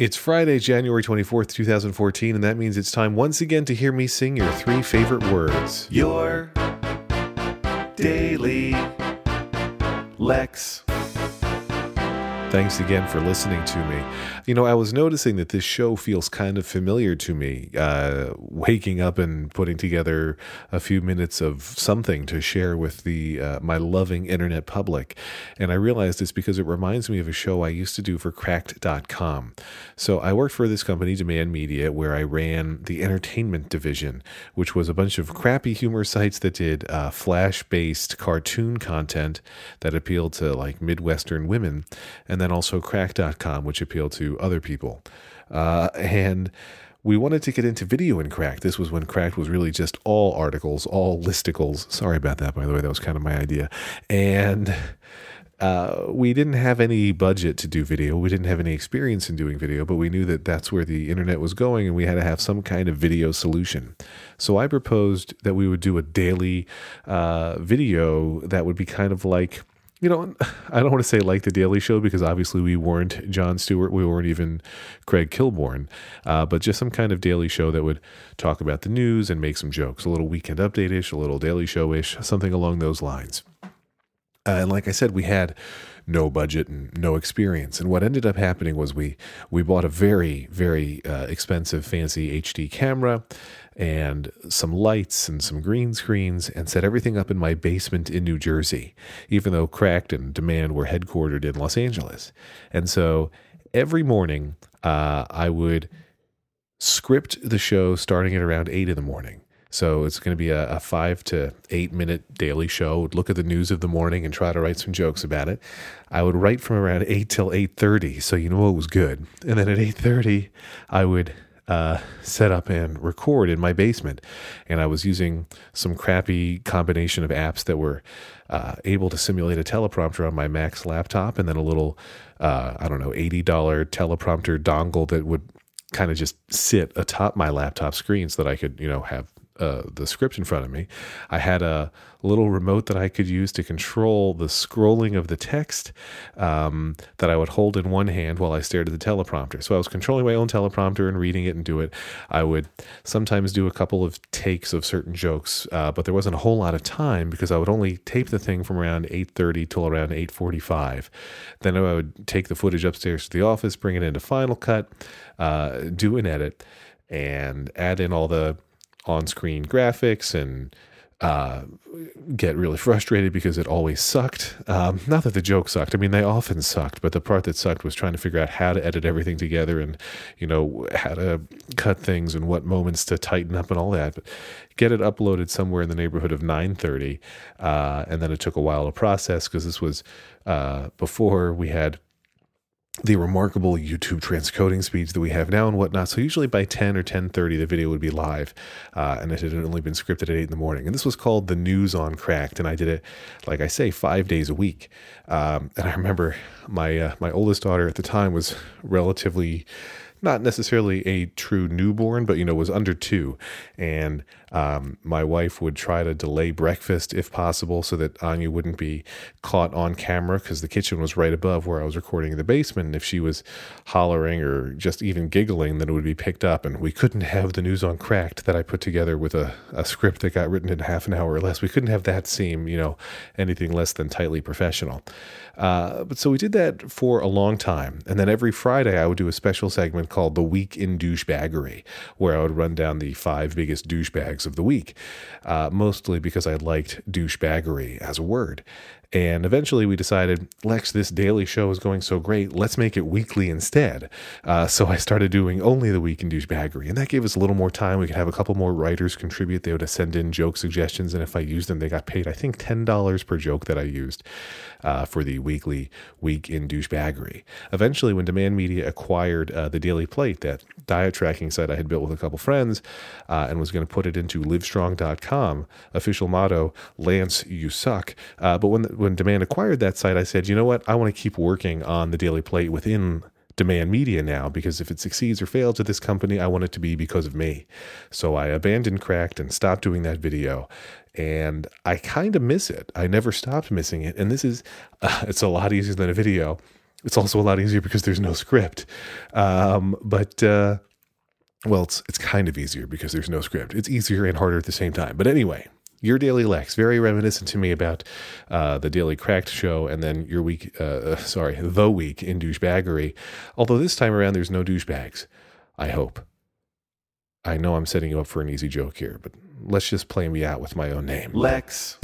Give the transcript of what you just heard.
It's Friday, January 24th, 2014, and that means it's time once again to hear me sing your three favorite words. Your daily Lex. Thanks again for listening to me. You know, I was noticing that this show feels kind of familiar to me. Uh, waking up and putting together a few minutes of something to share with the uh, my loving internet public, and I realized it's because it reminds me of a show I used to do for Cracked.com. So I worked for this company, Demand Media, where I ran the entertainment division, which was a bunch of crappy humor sites that did uh, flash-based cartoon content that appealed to like Midwestern women, and then also Cracked.com, which appealed to other people. Uh, and we wanted to get into video in Cracked. This was when Cracked was really just all articles, all listicles. Sorry about that, by the way. That was kind of my idea. And uh, we didn't have any budget to do video. We didn't have any experience in doing video, but we knew that that's where the internet was going and we had to have some kind of video solution. So I proposed that we would do a daily uh, video that would be kind of like you know, I don't want to say like the Daily Show because obviously we weren't Jon Stewart, we weren't even Craig Kilborn, uh, but just some kind of Daily Show that would talk about the news and make some jokes, a little weekend update ish, a little Daily Show ish, something along those lines. Uh, and like I said, we had no budget and no experience. And what ended up happening was we we bought a very very uh, expensive fancy HD camera and some lights and some green screens and set everything up in my basement in New Jersey, even though Cracked and Demand were headquartered in Los Angeles. And so every morning uh, I would script the show starting at around eight in the morning. So it's going to be a, a, five to eight minute daily show. Would look at the news of the morning and try to write some jokes about it. I would write from around eight till eight thirty, so you know it was good. And then at eight thirty, I would uh, set up and record in my basement. And I was using some crappy combination of apps that were uh, able to simulate a teleprompter on my Mac's laptop, and then a little, uh, I don't know, $80 teleprompter dongle that would kind of just sit atop my laptop screen so that I could, you know, have uh, the script in front of me. I had a little remote that I could use to control the scrolling of the text um, that I would hold in one hand while I stared at the teleprompter. So I was controlling my own teleprompter and reading it and do it. I would sometimes do a couple of takes of certain jokes, uh, but there wasn't a whole lot of time because I would only tape the thing from around 8:30 till around 8:45. Then I would take the footage upstairs to the office, bring it into Final Cut, uh, do an edit, and add in all the on-screen graphics and uh, get really frustrated because it always sucked. Um, not that the joke sucked. I mean, they often sucked, but the part that sucked was trying to figure out how to edit everything together and, you know, how to cut things and what moments to tighten up and all that. But get it uploaded somewhere in the neighborhood of 9:30, uh, and then it took a while to process because this was uh, before we had the remarkable YouTube transcoding speeds that we have now and whatnot. So usually by 10 or 10:30, the video would be live, uh, and it had only been scripted at eight in the morning. And this was called the News on Cracked, and I did it, like I say, five days a week. Um, and I remember my uh, my oldest daughter at the time was relatively not necessarily a true newborn, but you know, was under two. And um, my wife would try to delay breakfast if possible so that Anya wouldn't be caught on camera because the kitchen was right above where I was recording in the basement. And if she was hollering or just even giggling, then it would be picked up. And we couldn't have the news on cracked that I put together with a, a script that got written in half an hour or less. We couldn't have that seem, you know, anything less than tightly professional. Uh, but so we did that for a long time. And then every Friday, I would do a special segment called The Week in Douchebaggery, where I would run down the five biggest douchebags of the week, uh, mostly because I liked douchebaggery as a word. And eventually we decided, Lex, this daily show is going so great, let's make it weekly instead. Uh, so I started doing only the week in douchebaggery. And that gave us a little more time. We could have a couple more writers contribute. They would send in joke suggestions. And if I used them, they got paid, I think, $10 per joke that I used uh, for the weekly week in douchebaggery. Eventually, when Demand Media acquired uh, the Daily Plate, that diet tracking site I had built with a couple friends, uh, and was going to put it into livestrong.com, official motto, Lance, you suck. Uh, but when, when Demand acquired that site, I said, you know what? I want to keep working on the Daily Plate within demand media now because if it succeeds or fails at this company, I want it to be because of me. So I abandoned Cracked and stopped doing that video. And I kind of miss it. I never stopped missing it. And this is, uh, it's a lot easier than a video. It's also a lot easier because there's no script. Um, but uh, well, it's it's kind of easier because there's no script. It's easier and harder at the same time. But anyway, your daily Lex, very reminiscent to me about uh, the Daily Cracked show, and then your week, uh, uh, sorry, the week in douchebaggery. Although this time around, there's no douchebags. I hope. I know I'm setting you up for an easy joke here, but let's just play me out with my own name. Lex.